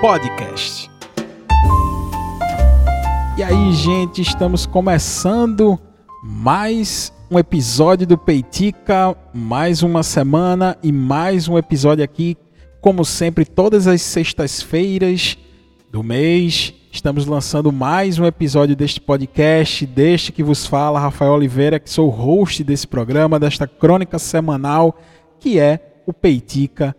Podcast. E aí, gente, estamos começando mais um episódio do Peitica, mais uma semana e mais um episódio aqui, como sempre, todas as sextas-feiras do mês. Estamos lançando mais um episódio deste podcast, deste que vos fala Rafael Oliveira, que sou o host desse programa, desta crônica semanal, que é o Peitica.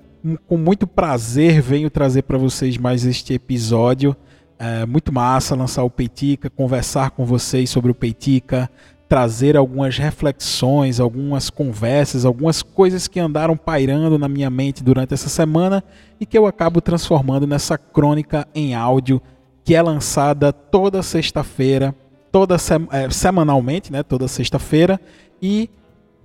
Com muito prazer venho trazer para vocês mais este episódio. É muito massa lançar o Peitica, conversar com vocês sobre o Peitica, trazer algumas reflexões, algumas conversas, algumas coisas que andaram pairando na minha mente durante essa semana e que eu acabo transformando nessa crônica em áudio que é lançada toda sexta-feira, toda se é, semanalmente, né, toda sexta-feira e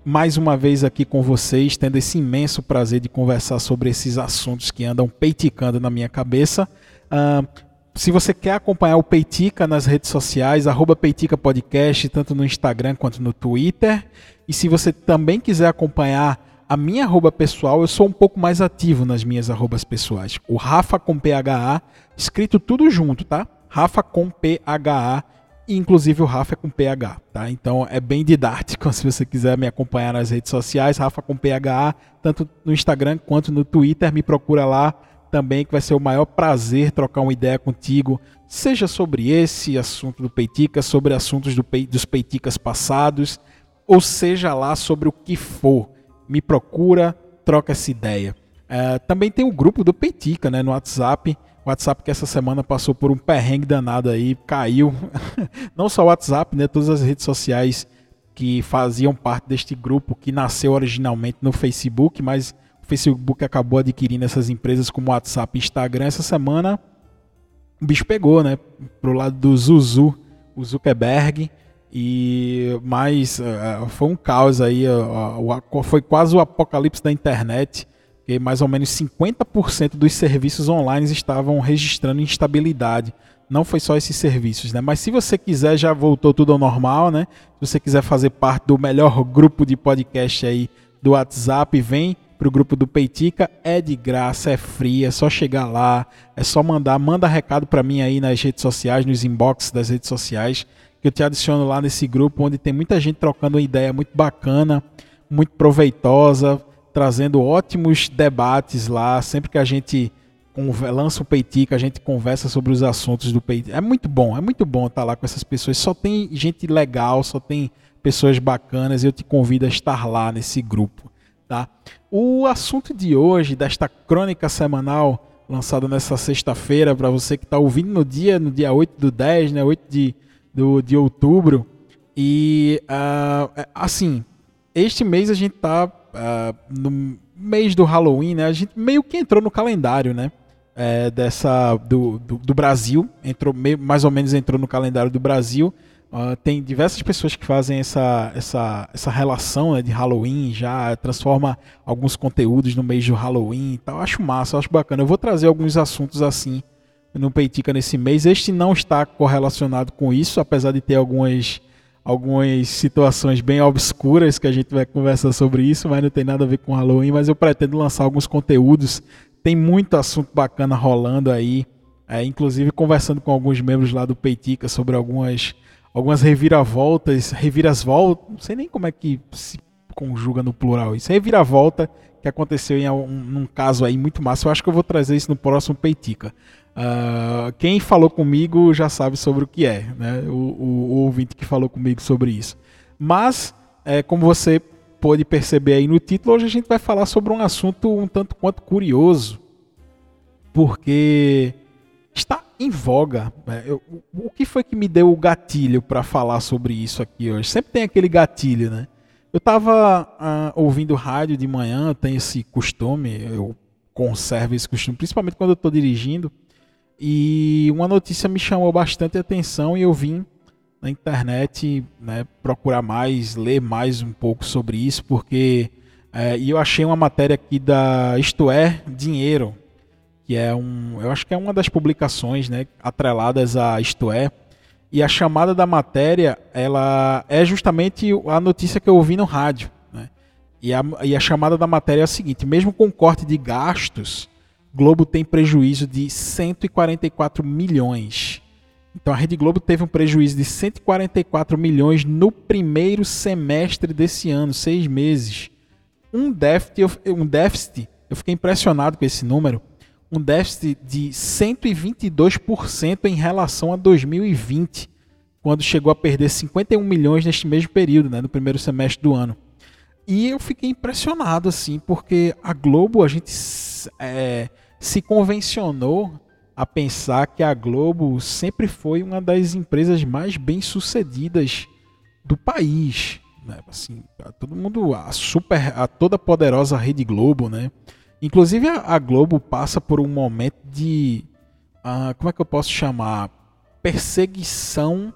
mais uma vez aqui com vocês, tendo esse imenso prazer de conversar sobre esses assuntos que andam peiticando na minha cabeça. Uh, se você quer acompanhar o Peitica nas redes sociais, arroba Peitica Podcast, tanto no Instagram quanto no Twitter. E se você também quiser acompanhar a minha arroba pessoal, eu sou um pouco mais ativo nas minhas arrobas pessoais. O Rafa com PHA, escrito tudo junto, tá? Rafa com PHA, inclusive o Rafa é com PH, tá? Então é bem didático se você quiser me acompanhar nas redes sociais, Rafa com PHA, tanto no Instagram quanto no Twitter, me procura lá também que vai ser o maior prazer trocar uma ideia contigo, seja sobre esse assunto do Peitica, sobre assuntos do, dos Peiticas passados, ou seja lá sobre o que for me procura, troca essa ideia. É, também tem o grupo do Peitica, né, no WhatsApp. O WhatsApp que essa semana passou por um perrengue danado aí, caiu. Não só o WhatsApp, né, todas as redes sociais que faziam parte deste grupo que nasceu originalmente no Facebook, mas o Facebook acabou adquirindo essas empresas como WhatsApp e Instagram. Essa semana o bicho pegou, né, pro lado do Zuzu, o Zuckerberg e mas uh, foi um caos aí, foi quase o apocalipse da internet, que mais ou menos 50% dos serviços online estavam registrando instabilidade. Não foi só esses serviços, né? Mas se você quiser, já voltou tudo ao normal, né? Se você quiser fazer parte do melhor grupo de podcast aí do WhatsApp, vem pro grupo do Peitica, é de graça, é free, é só chegar lá, é só mandar, manda recado para mim aí nas redes sociais, nos inbox das redes sociais que eu te adiciono lá nesse grupo, onde tem muita gente trocando uma ideia muito bacana, muito proveitosa, trazendo ótimos debates lá. Sempre que a gente lança o Peitica, a gente conversa sobre os assuntos do Peitica. É muito bom, é muito bom estar lá com essas pessoas. Só tem gente legal, só tem pessoas bacanas. Eu te convido a estar lá nesse grupo. Tá? O assunto de hoje, desta crônica semanal lançada nessa sexta-feira, para você que está ouvindo no dia, no dia 8 do 10, né, 8 de do, de outubro. E, uh, assim, este mês a gente tá uh, no mês do Halloween, né? A gente meio que entrou no calendário, né? É, dessa do, do, do, Brasil, entrou meio, mais ou menos entrou no calendário do Brasil. Uh, tem diversas pessoas que fazem essa, essa, essa relação né, de Halloween, já transforma alguns conteúdos no mês do Halloween tal. Acho massa, acho bacana. Eu vou trazer alguns assuntos assim no Peitica nesse mês. Este não está correlacionado com isso, apesar de ter algumas, algumas situações bem obscuras que a gente vai conversar sobre isso, mas não tem nada a ver com Halloween. Mas eu pretendo lançar alguns conteúdos. Tem muito assunto bacana rolando aí, é, inclusive conversando com alguns membros lá do Peitica sobre algumas, algumas reviravoltas, revirasvoltas, não sei nem como é que se conjuga no plural isso, reviravolta que aconteceu em um, caso aí muito massa. Eu acho que eu vou trazer isso no próximo Peitica. Uh, quem falou comigo já sabe sobre o que é, né? O, o, o ouvinte que falou comigo sobre isso. Mas, é, como você pode perceber aí no título, hoje a gente vai falar sobre um assunto um tanto quanto curioso, porque está em voga. Né? Eu, o que foi que me deu o gatilho para falar sobre isso aqui hoje? Sempre tem aquele gatilho, né? Eu estava uh, ah, ouvindo rádio de manhã, tem esse costume, eu conservo esse costume, principalmente quando eu estou dirigindo. E uma notícia me chamou bastante atenção e eu vim na internet né, procurar mais, ler mais um pouco sobre isso, porque é, e eu achei uma matéria aqui da Isto É Dinheiro, que é um, eu acho que é uma das publicações, né, atreladas a Isto É. E a chamada da matéria, ela é justamente a notícia que eu ouvi no rádio. Né? E, a, e a chamada da matéria é a seguinte: mesmo com corte de gastos, Globo tem prejuízo de 144 milhões. Então a Rede Globo teve um prejuízo de 144 milhões no primeiro semestre desse ano, seis meses. Um déficit, um déficit, eu fiquei impressionado com esse número, um déficit de 122% em relação a 2020, quando chegou a perder 51 milhões neste mesmo período, né, no primeiro semestre do ano. E eu fiquei impressionado, assim, porque a Globo, a gente é, se convencionou a pensar que a Globo sempre foi uma das empresas mais bem sucedidas do país. Né? Assim, todo mundo, a super, a toda poderosa Rede Globo, né? Inclusive a, a Globo passa por um momento de, uh, como é que eu posso chamar, perseguição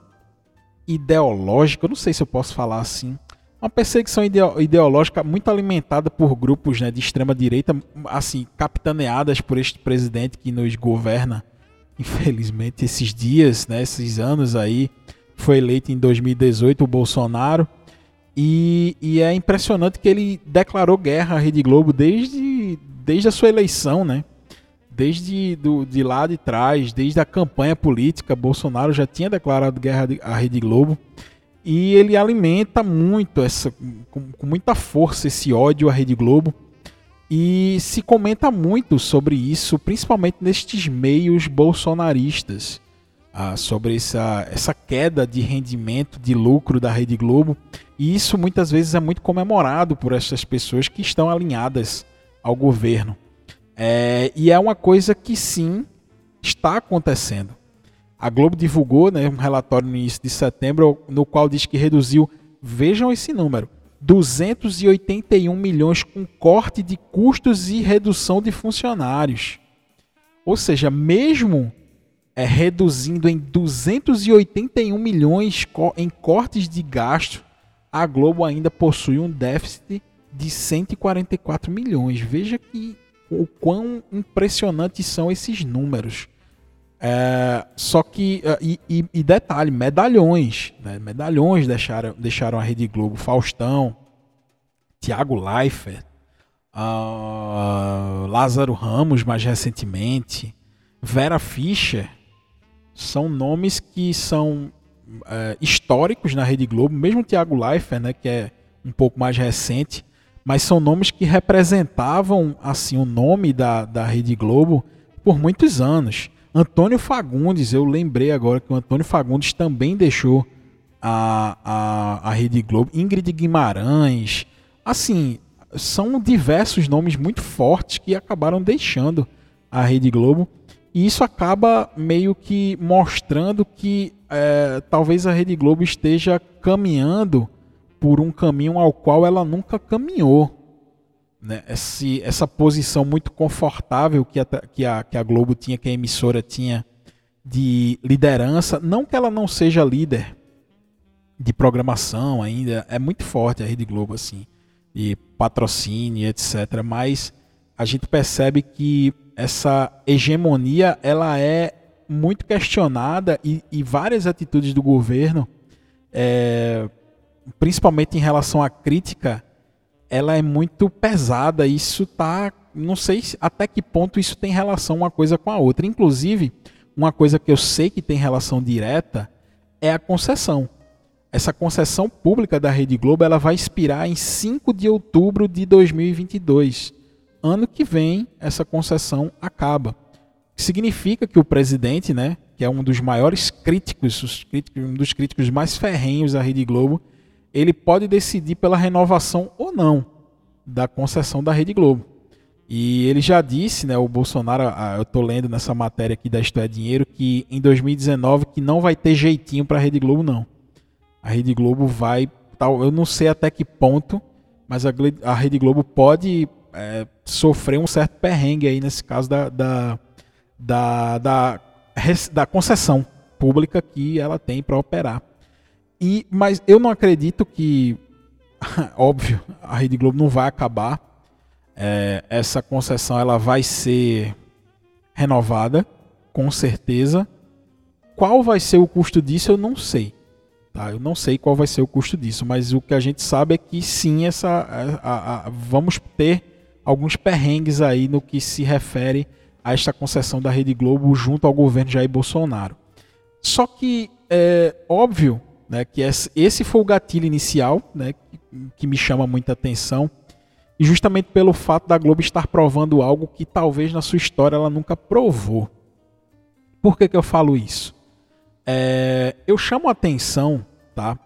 ideológica. Eu não sei se eu posso falar assim. Uma perseguição ideológica muito alimentada por grupos né, de extrema direita, assim, capitaneadas por este presidente que nos governa, infelizmente, esses dias, né, esses anos aí. Foi eleito em 2018 o Bolsonaro. E, e é impressionante que ele declarou guerra à Rede Globo desde, desde a sua eleição, né? Desde do, de lá de trás, desde a campanha política, Bolsonaro já tinha declarado guerra à Rede Globo. E ele alimenta muito essa com, com muita força esse ódio à Rede Globo. E se comenta muito sobre isso, principalmente nestes meios bolsonaristas, ah, sobre essa, essa queda de rendimento, de lucro da Rede Globo. E isso muitas vezes é muito comemorado por essas pessoas que estão alinhadas ao governo. É, e é uma coisa que sim está acontecendo. A Globo divulgou né, um relatório no início de setembro, no qual diz que reduziu, vejam esse número, 281 milhões com corte de custos e redução de funcionários. Ou seja, mesmo é, reduzindo em 281 milhões em cortes de gasto, a Globo ainda possui um déficit de 144 milhões. Veja que o quão impressionantes são esses números. É, só que, é, e, e, e, detalhe, medalhões, né? medalhões deixaram, deixaram a Rede Globo, Faustão, Tiago Leifert, uh, Lázaro Ramos mais recentemente, Vera Fischer, são nomes que são é, históricos na Rede Globo, mesmo Tiago Leifert, né, que é um pouco mais recente, mas são nomes que representavam assim o nome da, da Rede Globo por muitos anos. Antônio Fagundes, eu lembrei agora que o Antônio Fagundes também deixou a, a, a Rede Globo. Ingrid Guimarães. Assim, são diversos nomes muito fortes que acabaram deixando a Rede Globo. E isso acaba meio que mostrando que é, talvez a Rede Globo esteja caminhando por um caminho ao qual ela nunca caminhou né, esse, essa posição muito confortável que a, que, a, que a Globo tinha, que a emissora tinha de liderança. Não que ela não seja líder de programação ainda, é muito forte a Rede Globo, assim, de patrocínio, etc. Mas a gente percebe que essa hegemonia ela é muito questionada e, e várias atitudes do governo, é, principalmente em relação à crítica ela é muito pesada. Isso tá, não sei até que ponto isso tem relação uma coisa com a outra. Inclusive, uma coisa que eu sei que tem relação direta é a concessão. Essa concessão pública da Rede Globo ela vai expirar em 5 de outubro de 2022. Ano que vem, essa concessão acaba. Significa que o presidente, né, que é um dos maiores críticos, críticos um dos críticos mais ferrenhos da Rede Globo, ele pode decidir pela renovação ou não da concessão da Rede Globo. E ele já disse, né, o Bolsonaro, eu estou lendo nessa matéria aqui da Isto é Dinheiro, que em 2019 que não vai ter jeitinho para a Rede Globo não. A Rede Globo vai, tal, eu não sei até que ponto, mas a, a Rede Globo pode é, sofrer um certo perrengue aí nesse caso da, da, da, da, da concessão pública que ela tem para operar. E, mas eu não acredito que, óbvio, a Rede Globo não vai acabar. É, essa concessão ela vai ser renovada, com certeza. Qual vai ser o custo disso, eu não sei. Tá? Eu não sei qual vai ser o custo disso, mas o que a gente sabe é que sim, essa, a, a, a, vamos ter alguns perrengues aí no que se refere a esta concessão da Rede Globo junto ao governo Jair Bolsonaro. Só que é óbvio né, que esse foi o gatilho inicial né, que me chama muita atenção, e justamente pelo fato da Globo estar provando algo que talvez na sua história ela nunca provou. Por que, que eu falo isso? É, eu chamo a atenção, tá?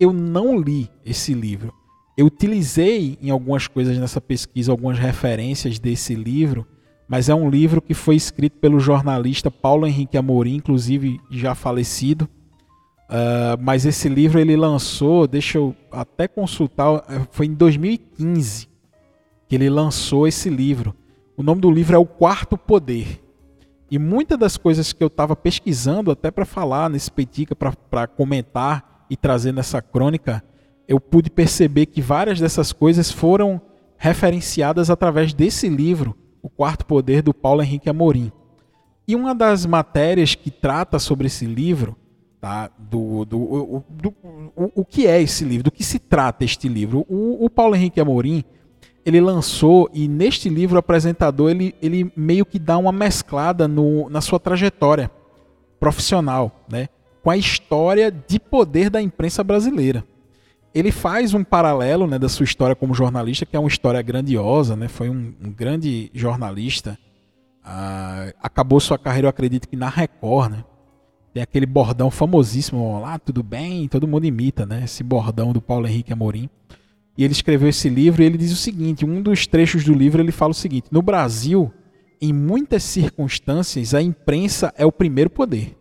Eu não li esse livro. Eu utilizei em algumas coisas nessa pesquisa algumas referências desse livro, mas é um livro que foi escrito pelo jornalista Paulo Henrique Amorim, inclusive já falecido. Uh, mas esse livro ele lançou, deixa eu até consultar, é, foi em 2015 que ele lançou esse livro. O nome do livro é O Quarto Poder. E muitas das coisas que eu estava pesquisando até para falar nesse Peitica, para comentar e trazer nessa crônica, eu pude perceber que várias dessas coisas foram referenciadas através desse livro, O Quarto Poder, do Paulo Henrique Amorim. E uma das matérias que trata sobre esse livro, tá, do, do, o, do, o, o que é esse livro, do que se trata este livro. O, o Paulo Henrique Amorim, ele lançou e neste livro o apresentador ele, ele meio que dá uma mesclada no, na sua trajetória profissional, né, com a história de poder da imprensa brasileira. Ele faz um paralelo né, da sua história como jornalista, que é uma história grandiosa, né, foi um, um grande jornalista. Ah, acabou sua carreira, eu acredito que na Record, né? Tem aquele bordão famosíssimo lá, tudo bem, todo mundo imita, né? Esse bordão do Paulo Henrique Amorim. E ele escreveu esse livro e ele diz o seguinte: um dos trechos do livro ele fala o seguinte: no Brasil, em muitas circunstâncias, a imprensa é o primeiro poder.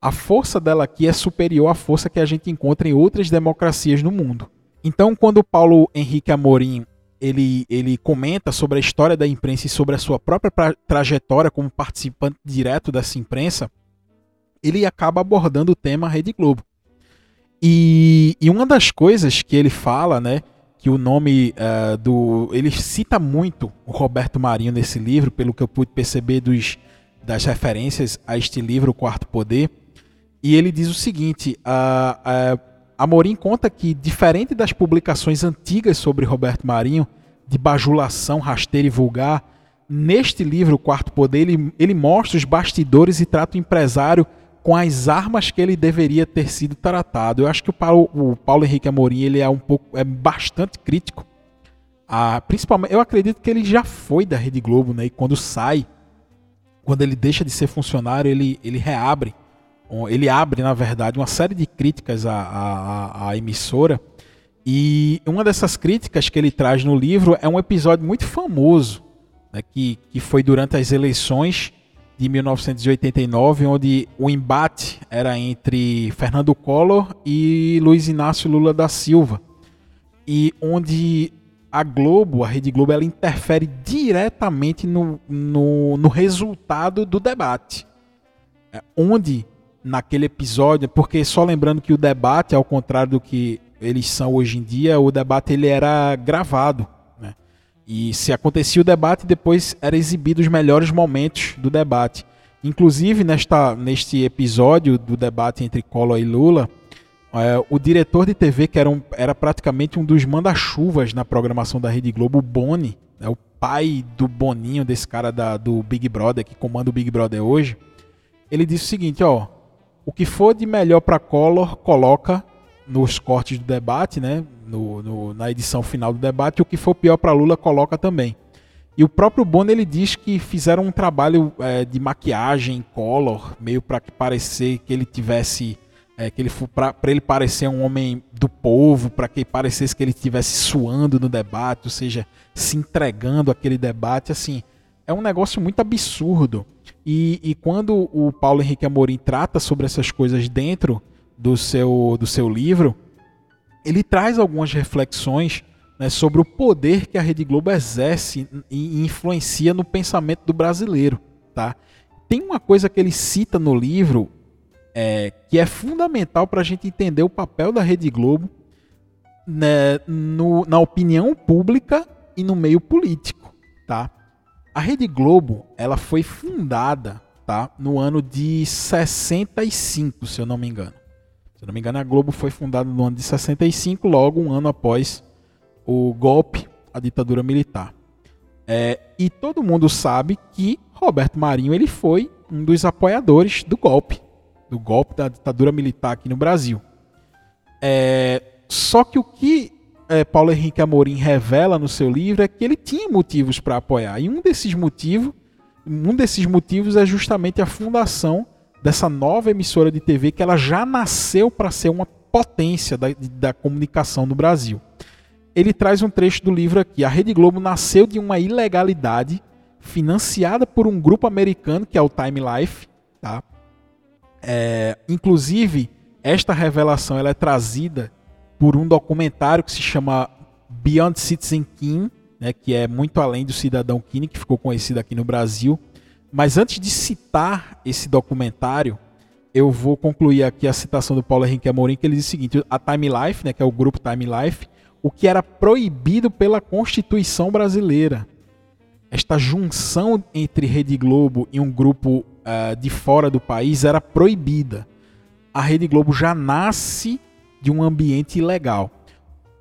A força dela aqui é superior à força que a gente encontra em outras democracias no mundo. Então, quando Paulo Henrique Amorim ele, ele comenta sobre a história da imprensa e sobre a sua própria trajetória como participante direto dessa imprensa, ele acaba abordando o tema Rede Globo. E, e uma das coisas que ele fala, né, que o nome uh, do. Ele cita muito o Roberto Marinho nesse livro, pelo que eu pude perceber dos, das referências a este livro, O Quarto Poder. E ele diz o seguinte: uh, uh, Amorim conta que, diferente das publicações antigas sobre Roberto Marinho, de bajulação rasteira e vulgar, neste livro, O Quarto Poder, ele, ele mostra os bastidores e trata o empresário com as armas que ele deveria ter sido tratado. Eu acho que o Paulo, o Paulo Henrique Amorim ele é um pouco, é bastante crítico. A, principalmente, eu acredito que ele já foi da Rede Globo, né? E quando sai, quando ele deixa de ser funcionário, ele, ele reabre, ele abre, na verdade, uma série de críticas à, à, à emissora. E uma dessas críticas que ele traz no livro é um episódio muito famoso, né, que, que foi durante as eleições de 1989, onde o embate era entre Fernando Collor e Luiz Inácio Lula da Silva, e onde a Globo, a Rede Globo, ela interfere diretamente no, no, no resultado do debate. É, onde, naquele episódio, porque só lembrando que o debate, ao contrário do que eles são hoje em dia, o debate ele era gravado. E se acontecia o debate, depois era exibido os melhores momentos do debate. Inclusive, nesta, neste episódio do debate entre Collor e Lula, é, o diretor de TV, que era, um, era praticamente um dos manda-chuvas na programação da Rede Globo, o Boni, é o pai do Boninho, desse cara da, do Big Brother, que comanda o Big Brother hoje, ele disse o seguinte, ó, o que for de melhor para Collor, coloca nos cortes do debate, né? No, no, na edição final do debate, o que for pior para Lula coloca também. E o próprio Bono ele diz que fizeram um trabalho é, de maquiagem, color, meio para que parecer que ele tivesse é, que ele para ele parecer um homem do povo, para que parecesse que ele estivesse suando no debate, ou seja, se entregando àquele debate, assim, é um negócio muito absurdo. E, e quando o Paulo Henrique Amorim trata sobre essas coisas dentro do seu, do seu livro, ele traz algumas reflexões né, sobre o poder que a Rede Globo exerce e influencia no pensamento do brasileiro. Tá? Tem uma coisa que ele cita no livro é, que é fundamental para a gente entender o papel da Rede Globo né, no, na opinião pública e no meio político. Tá? A Rede Globo ela foi fundada tá, no ano de 65, se eu não me engano. Se não me engano, a Globo foi fundada no ano de 65, logo um ano após o golpe, a ditadura militar. É, e todo mundo sabe que Roberto Marinho ele foi um dos apoiadores do golpe, do golpe da ditadura militar aqui no Brasil. É, só que o que é, Paulo Henrique Amorim revela no seu livro é que ele tinha motivos para apoiar. E um desses motivos, um desses motivos é justamente a fundação dessa nova emissora de TV que ela já nasceu para ser uma potência da, da comunicação no Brasil. Ele traz um trecho do livro aqui. A Rede Globo nasceu de uma ilegalidade financiada por um grupo americano que é o Time Life, tá? É, inclusive, esta revelação ela é trazida por um documentário que se chama Beyond Citizen King, né, que é muito além do Cidadão Kine, que ficou conhecido aqui no Brasil. Mas antes de citar esse documentário, eu vou concluir aqui a citação do Paulo Henrique Amorim, que ele diz o seguinte: a Time Life, né, que é o grupo Time Life, o que era proibido pela Constituição brasileira. Esta junção entre Rede Globo e um grupo uh, de fora do país era proibida. A Rede Globo já nasce de um ambiente ilegal.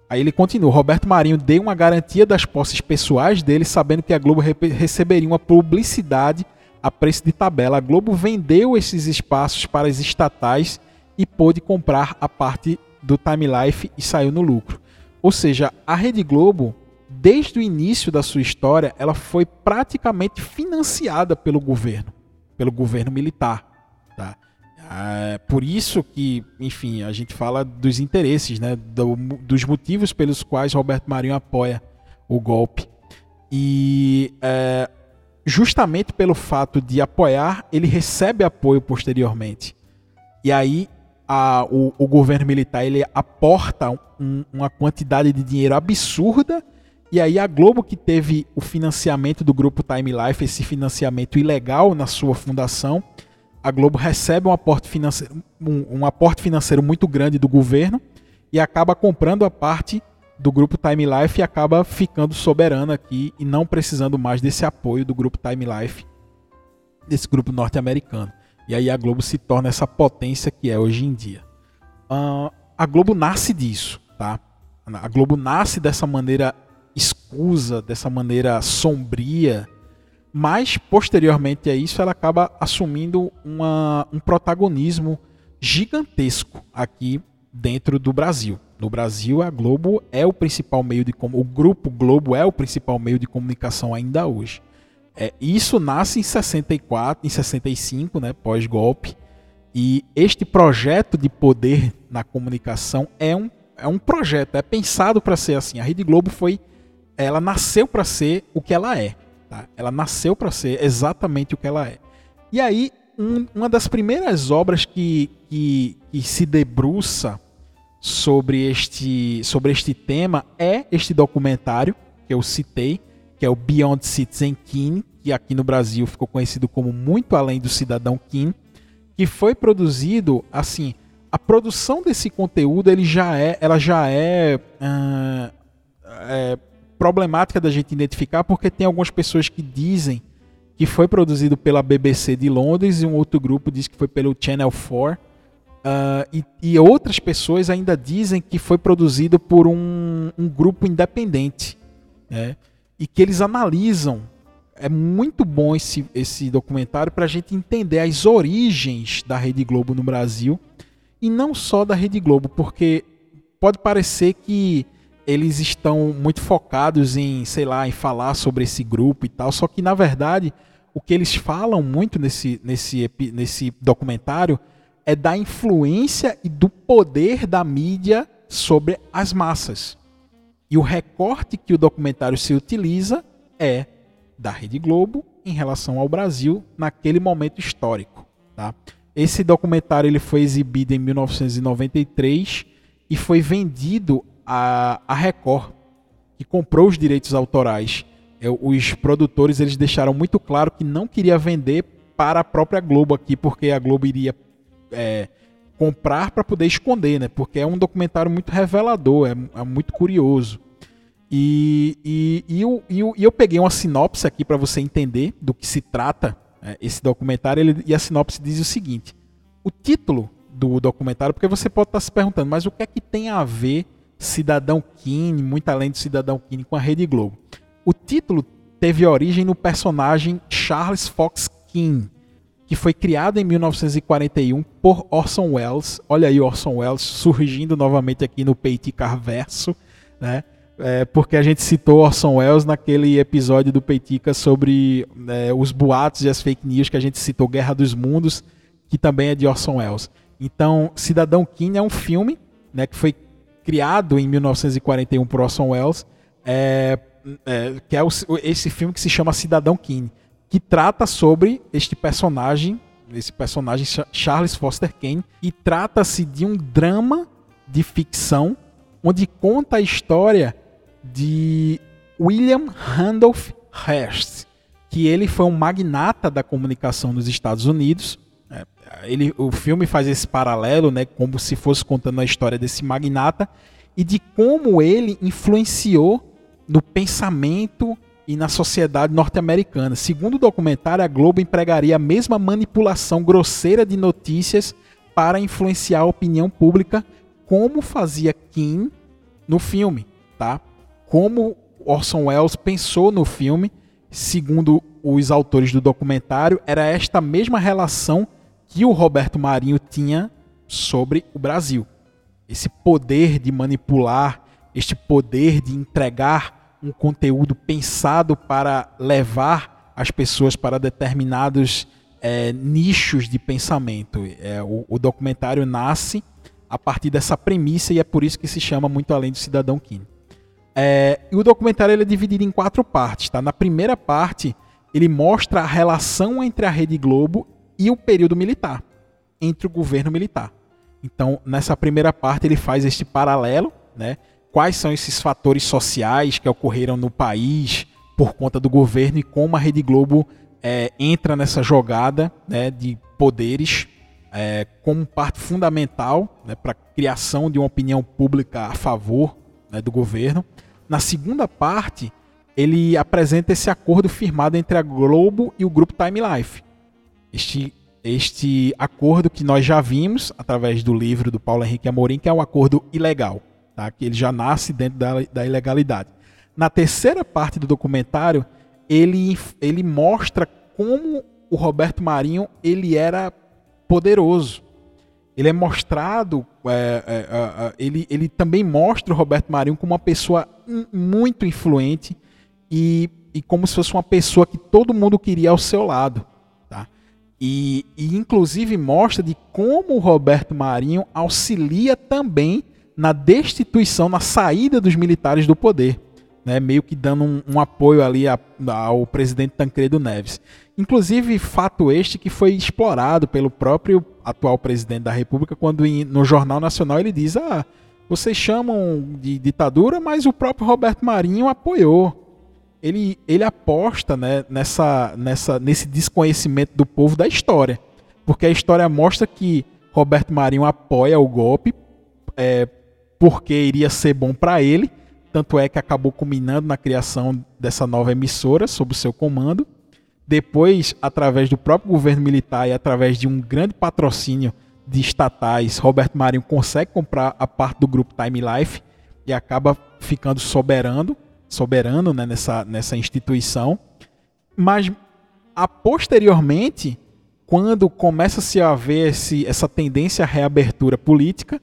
Aí ele continua: Roberto Marinho deu uma garantia das posses pessoais dele, sabendo que a Globo receberia uma publicidade a preço de tabela. A Globo vendeu esses espaços para as estatais e pôde comprar a parte do Time Life e saiu no lucro. Ou seja, a Rede Globo, desde o início da sua história, ela foi praticamente financiada pelo governo, pelo governo militar. Tá? É por isso que, enfim, a gente fala dos interesses, né, do, dos motivos pelos quais Roberto Marinho apoia o golpe. E é, justamente pelo fato de apoiar, ele recebe apoio posteriormente. E aí a, o, o, governo militar ele aporta um, uma quantidade de dinheiro absurda. E aí a Globo que teve o financiamento do grupo Time Life, esse financiamento ilegal na sua fundação, a Globo recebe um aporte financeiro, um, um aporte financeiro muito grande do governo e acaba comprando a parte do grupo Time Life e acaba ficando soberana aqui e não precisando mais desse apoio do grupo Time Life, desse grupo norte-americano. E aí a Globo se torna essa potência que é hoje em dia. Uh, a Globo nasce disso, tá? A Globo nasce dessa maneira escusa, dessa maneira sombria, mas posteriormente a isso ela acaba assumindo uma, um protagonismo gigantesco aqui dentro do Brasil. No Brasil, a Globo é o principal meio de o grupo Globo é o principal meio de comunicação ainda hoje. É, isso nasce em 64, em 65, né, pós-golpe. E este projeto de poder na comunicação é um, é um projeto, é pensado para ser assim. A Rede Globo foi, ela nasceu para ser o que ela é. Tá? Ela nasceu para ser exatamente o que ela é. E aí, um, uma das primeiras obras que, que, que se debruça sobre este, sobre este tema é este documentário que eu citei, que é o Beyond Citizen Kane, que aqui no Brasil ficou conhecido como Muito Além do Cidadão Kane, que foi produzido assim. A produção desse conteúdo ele já é, ela já é, uh, é problemática da gente identificar porque tem algumas pessoas que dizem que foi produzido pela BBC de Londres e um outro grupo diz que foi pelo Channel 4 Uh, e, e, outras pessoas ainda dizem que foi produzido por um, um grupo independente. Né? E que eles analisam. É muito bom esse, esse documentário para a gente entender as origens da Rede Globo no Brasil. E não só da Rede Globo, porque pode parecer que eles estão muito focados em, sei lá, em falar sobre esse grupo e tal. Só que, na verdade, o que eles falam muito nesse, nesse, nesse documentário é da influência e do poder da mídia sobre as massas. E o recorte que o documentário se utiliza é da Rede Globo em relação ao Brasil naquele momento histórico. Tá? Esse documentário ele foi exibido em 1993 e foi vendido a Record, que comprou os direitos autorais. Os produtores eles deixaram muito claro que não queria vender para a própria Globo aqui, porque a Globo iria é, comprar para poder esconder, né? Porque é um documentário muito revelador, é, é muito curioso. E, e, e, eu, e, eu, e eu peguei uma sinopse aqui para você entender do que se trata é, esse documentário. Ele, e a sinopse diz o seguinte: o título do documentário, porque você pode estar se perguntando, mas o que é que tem a ver Cidadão Kine, muito além do Cidadão Kine, com a Rede Globo? O título teve origem no personagem Charles Fox King, que foi criado em 1941 por Orson Welles. Olha aí Orson Welles surgindo novamente aqui no Peitica Verso, né? É, porque a gente citou Orson Welles naquele episódio do Peitica sobre é, os boatos e as fake news que a gente citou Guerra dos Mundos, que também é de Orson Welles. Então, Cidadão Kane é um filme né, que foi criado em 1941 por Orson Welles, é, é, que é o, esse filme que se chama Cidadão Kane, que trata sobre este personagem, esse personagem Charles Foster Kane, e trata-se de um drama de ficção onde conta a história de William Randolph Hearst, que ele foi um magnata da comunicação nos Estados Unidos. É, ele, o filme faz esse paralelo, né, como se fosse contando a história desse magnata e de como ele influenciou no pensamento e na sociedade norte-americana. Segundo o documentário, a Globo empregaria a mesma manipulação grosseira de notícias para influenciar a opinião pública, como fazia Kim no filme, tá? Como Orson Welles pensou no filme, segundo os autores do documentário, era esta mesma relação que o Roberto Marinho tinha sobre o Brasil. Esse poder de manipular, este poder de entregar um conteúdo pensado para levar as pessoas para determinados é, nichos de pensamento. É, o, o, documentário nasce a partir dessa premissa e é por isso que se chama Muito Além do Cidadão Kine. É, e o documentário ele é dividido em quatro partes. Tá? Na primeira parte, ele mostra a relação entre a Rede Globo e o período militar, entre o governo militar. Então, nessa primeira parte, ele faz este paralelo, né? Quais são esses fatores sociais que ocorreram no país por conta do governo e como a Rede Globo é, entra nessa jogada né, de poderes é, como parte fundamental né, para a criação de uma opinião pública a favor né, do governo. Na segunda parte, ele apresenta esse acordo firmado entre a Globo e o grupo Time Life. Este, este acordo que nós já vimos através do livro do Paulo Henrique Amorim, que é um acordo ilegal tá? que ele já nasce dentro da, da ilegalidade. Na terceira parte do documentário, ele, ele mostra como o Roberto Marinho ele era poderoso. Ele é mostrado, é, é, é, ele, ele também mostra o Roberto Marinho como uma pessoa muito influente e, e como se fosse uma pessoa que todo mundo queria ao seu lado. Tá? E, e inclusive mostra de como o Roberto Marinho auxilia também na destituição, na saída dos militares do poder, né, meio que dando um, um apoio ali a, ao presidente Tancredo Neves. Inclusive, fato este que foi explorado pelo próprio atual presidente da República, quando no Jornal Nacional ele diz: Ah, vocês chamam de ditadura, mas o próprio Roberto Marinho apoiou. Ele, ele aposta né, nessa, nessa, nesse desconhecimento do povo da história. Porque a história mostra que Roberto Marinho apoia o golpe é, porque iria ser bom para ele. Tanto é que acabou culminando na criação dessa nova emissora sob o seu comando. Depois, através do próprio governo militar e através de um grande patrocínio de estatais, Roberto Marinho consegue comprar a parte do grupo Time Life e acaba ficando soberano, soberano né, nessa, nessa instituição. Mas a posteriormente, quando começa-se a ver esse, essa tendência à reabertura política,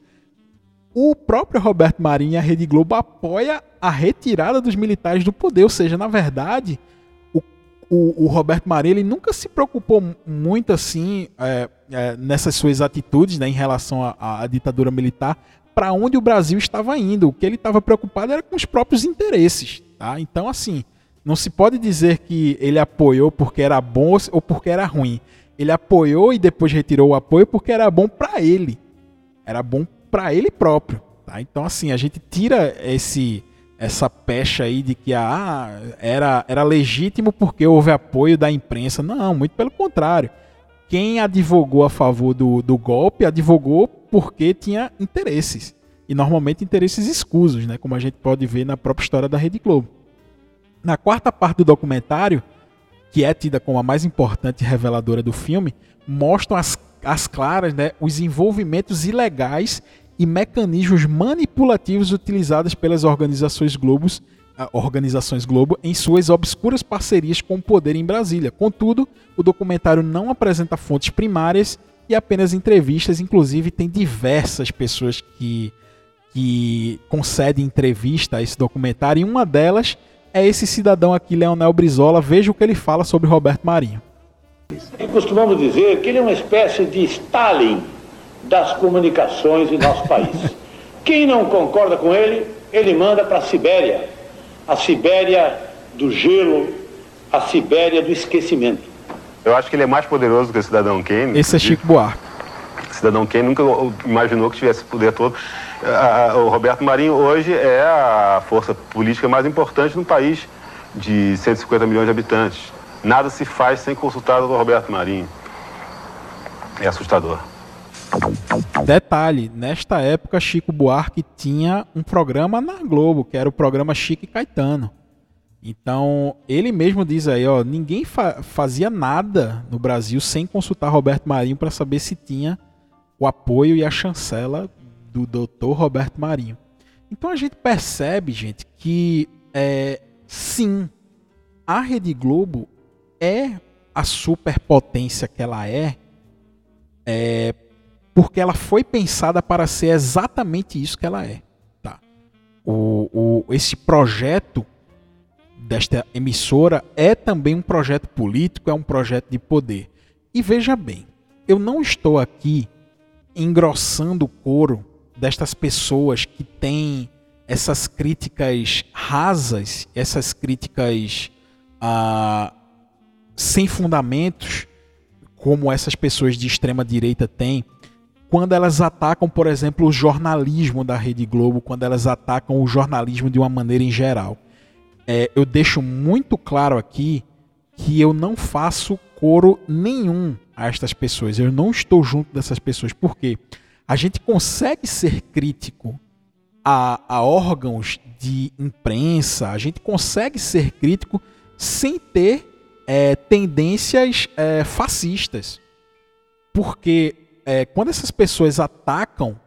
o próprio Roberto Marinho e a Rede Globo apoia a retirada dos militares do poder. Ou seja, na verdade, o, o, o Roberto Marinho ele nunca se preocupou muito assim é, é, nessas suas atitudes né, em relação à, ditadura militar para onde o Brasil estava indo. O que ele estava preocupado era com os próprios interesses. Tá? Então, assim, não se pode dizer que ele apoiou porque era bom ou porque era ruim. Ele apoiou e depois retirou o apoio porque era bom para ele. Era bom para ele próprio. Tá? Então, assim, a gente tira esse essa pecha aí de que ah, era, era legítimo porque houve apoio da imprensa. Não, muito pelo contrário. Quem advogou a favor do, do golpe advogou porque tinha interesses. E normalmente interesses escusos, né? como a gente pode ver na própria história da Rede Globo. Na quarta parte do documentário, que é tida como a mais importante e reveladora do filme, mostram as as claras né, os envolvimentos ilegais e mecanismos manipulativos utilizados pelas organizações Globos Organizações Globo em suas obscuras parcerias com o poder em Brasília. Contudo, o documentário não apresenta fontes primárias e apenas entrevistas, inclusive tem diversas pessoas que, que concedem entrevista a esse documentário, e uma delas é esse cidadão aqui, Leonel Brizola. Veja o que ele fala sobre Roberto Marinho. E costumamos dizer que ele é uma espécie de Stalin das comunicações em nosso país. Quem não concorda com ele, ele manda para a Sibéria. A Sibéria do gelo, a Sibéria do esquecimento. Eu acho que ele é mais poderoso que o cidadão Kane. Esse é Chico Buarque. O cidadão Kane nunca imaginou que tivesse poder todo. O Roberto Marinho hoje é a força política mais importante no país de 150 milhões de habitantes. Nada se faz sem consultar o Roberto Marinho. É assustador. Detalhe, nesta época Chico Buarque tinha um programa na Globo, que era o programa Chico e Caetano. Então, ele mesmo diz aí, ó, ninguém fa fazia nada no Brasil sem consultar Roberto Marinho para saber se tinha o apoio e a chancela do doutor Roberto Marinho. Então a gente percebe, gente, que é, sim, a Rede Globo é a superpotência que ela é, é porque ela foi pensada para ser exatamente isso que ela é. Tá? O, o, esse projeto desta emissora é também um projeto político, é um projeto de poder. E veja bem, eu não estou aqui engrossando o coro destas pessoas que têm essas críticas rasas, essas críticas ah, sem fundamentos, como essas pessoas de extrema direita têm, quando elas atacam, por exemplo, o jornalismo da Rede Globo, quando elas atacam o jornalismo de uma maneira em geral. É, eu deixo muito claro aqui que eu não faço coro nenhum a estas pessoas. Eu não estou junto dessas pessoas. Por quê? A gente consegue ser crítico a, a órgãos de imprensa, a gente consegue ser crítico sem ter é, tendências é, fascistas. Porque é, quando essas pessoas atacam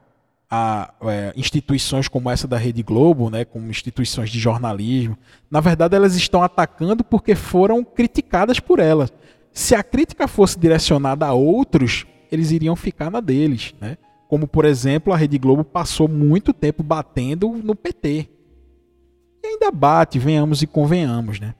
a, é, instituições como essa da Rede Globo, né, como instituições de jornalismo, na verdade elas estão atacando porque foram criticadas por elas. Se a crítica fosse direcionada a outros, eles iriam ficar na deles. Né? Como, por exemplo, a Rede Globo passou muito tempo batendo no PT. E ainda bate, venhamos e convenhamos. Né?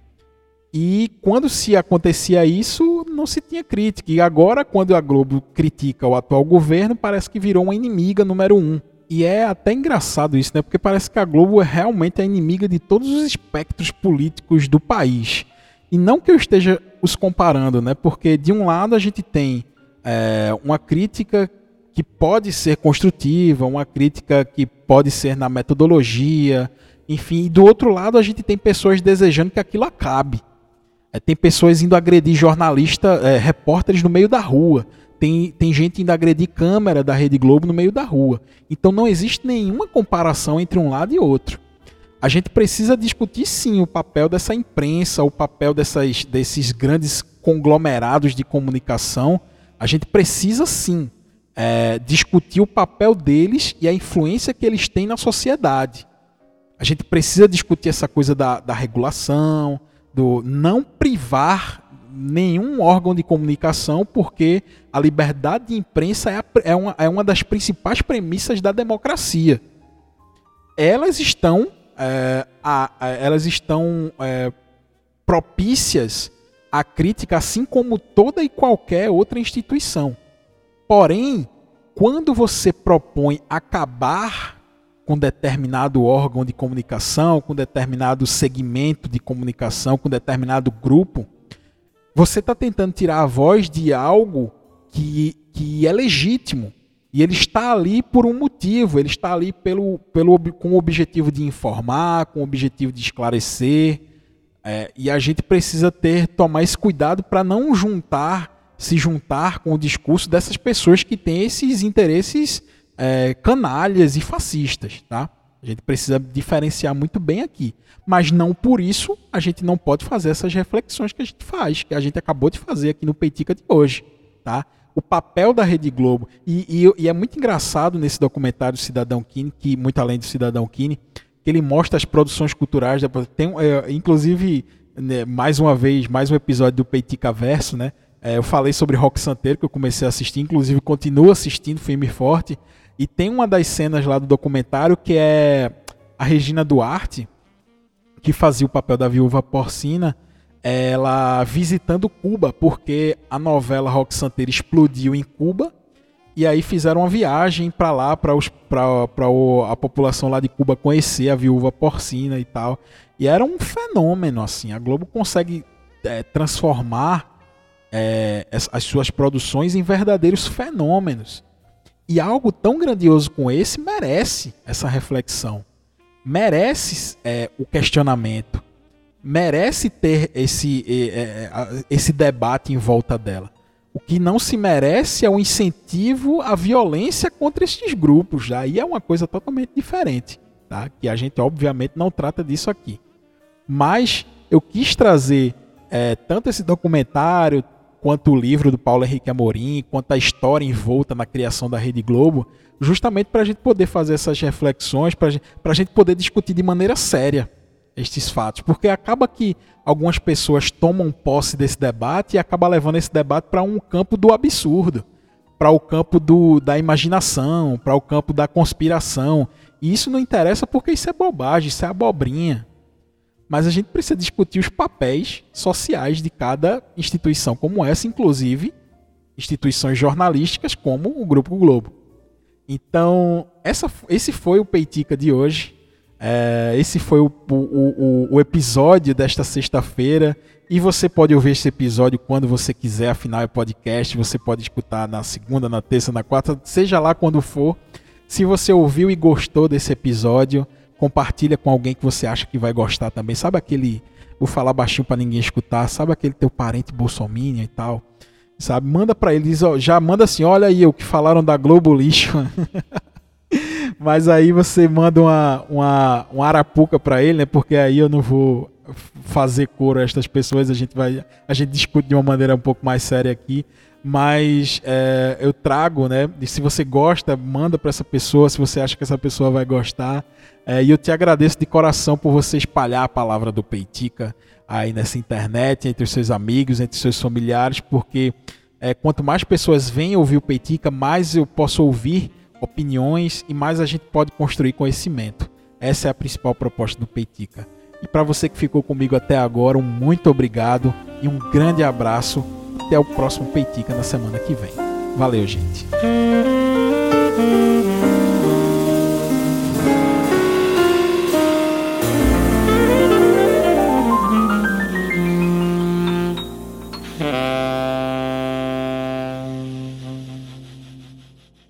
E quando se acontecia isso, não se tinha crítica. E agora, quando a Globo critica o atual governo, parece que virou uma inimiga número um. E é até engraçado isso, né? Porque parece que a Globo é realmente a inimiga de todos os espectros políticos do país. E não que eu esteja os comparando, né? Porque de um lado a gente tem é, uma crítica que pode ser construtiva, uma crítica que pode ser na metodologia, enfim, e do outro lado a gente tem pessoas desejando que aquilo acabe. É, tem pessoas indo agredir jornalista, é, repórteres no meio da rua. Tem, tem gente indo agredir câmera da Rede Globo no meio da rua. Então não existe nenhuma comparação entre um lado e outro. A gente precisa discutir sim o papel dessa imprensa, o papel dessas, desses grandes conglomerados de comunicação. A gente precisa sim é, discutir o papel deles e a influência que eles têm na sociedade. A gente precisa discutir essa coisa da, da regulação, do não privar nenhum órgão de comunicação, porque a liberdade de imprensa é, a, é, uma, é uma das principais premissas da democracia. Elas estão, é, a, a, elas estão é, propícias à crítica, assim como toda e qualquer outra instituição. Porém, quando você propõe acabar com determinado órgão de comunicação, com determinado segmento de comunicação, com determinado grupo, você está tentando tirar a voz de algo que, que é legítimo. E ele está ali por um motivo, ele está ali pelo, pelo, com o objetivo de informar, com o objetivo de esclarecer. É, e a gente precisa ter tomar esse cuidado para não juntar, se juntar com o discurso dessas pessoas que têm esses interesses é, canalhas e fascistas, tá? A gente precisa diferenciar muito bem aqui. Mas não por isso a gente não pode fazer essas reflexões que a gente faz, que a gente acabou de fazer aqui no Peitica de hoje, tá? O papel da Rede Globo. E, e, e é muito engraçado nesse documentário Cidadão Kine, que muito além do Cidadão Kine, que ele mostra as produções culturais. Tem, é, inclusive, né, mais uma vez, mais um episódio do Peitica Verso, né? É, eu falei sobre Rock Santeiro, que eu comecei a assistir, inclusive continuo assistindo filme forte. E tem uma das cenas lá do documentário que é a Regina Duarte, que fazia o papel da viúva porcina, ela visitando Cuba, porque a novela Rock Santeiro explodiu em Cuba e aí fizeram uma viagem para lá, para a população lá de Cuba conhecer a viúva porcina e tal. E era um fenômeno, assim. A Globo consegue é, transformar é, as suas produções em verdadeiros fenômenos. E algo tão grandioso como esse merece essa reflexão. Merece é, o questionamento. Merece ter esse, é, é, esse debate em volta dela. O que não se merece é o incentivo à violência contra esses grupos. Aí é uma coisa totalmente diferente, tá? Que a gente obviamente não trata disso aqui. Mas eu quis trazer é, tanto esse documentário, quanto o livro do Paulo Henrique Amorim, quanto a história envolta na criação da Rede Globo, justamente para a gente poder fazer essas reflexões, para a gente poder discutir de maneira séria estes fatos, porque acaba que algumas pessoas tomam posse desse debate e acaba levando esse debate para um campo do absurdo, para o campo do, da imaginação, para o campo da conspiração. E isso não interessa porque isso é bobagem, isso é abobrinha. Mas a gente precisa discutir os papéis sociais de cada instituição como essa, inclusive instituições jornalísticas como o Grupo Globo. Então, essa, esse foi o Peitica de hoje. É, esse foi o, o, o, o episódio desta sexta-feira. E você pode ouvir esse episódio quando você quiser, afinal é podcast. Você pode escutar na segunda, na terça, na quarta, seja lá quando for. Se você ouviu e gostou desse episódio, compartilha com alguém que você acha que vai gostar também. Sabe aquele. Vou falar baixinho para ninguém escutar. Sabe aquele teu parente bolsominion e tal? Sabe? Manda para eles, ó, já manda assim: olha aí o que falaram da Globo Lixo. Mas aí você manda uma, uma, uma arapuca para ele, né? Porque aí eu não vou fazer coro a estas pessoas, a gente vai a gente discute de uma maneira um pouco mais séria aqui, mas é, eu trago, né? E se você gosta, manda para essa pessoa, se você acha que essa pessoa vai gostar. É, e eu te agradeço de coração por você espalhar a palavra do Peitica aí nessa internet, entre os seus amigos, entre os seus familiares, porque é, quanto mais pessoas vêm ouvir o Peitica, mais eu posso ouvir opiniões e mais a gente pode construir conhecimento. Essa é a principal proposta do Peitica. E para você que ficou comigo até agora, um muito obrigado e um grande abraço. Até o próximo Peitica na semana que vem. Valeu, gente.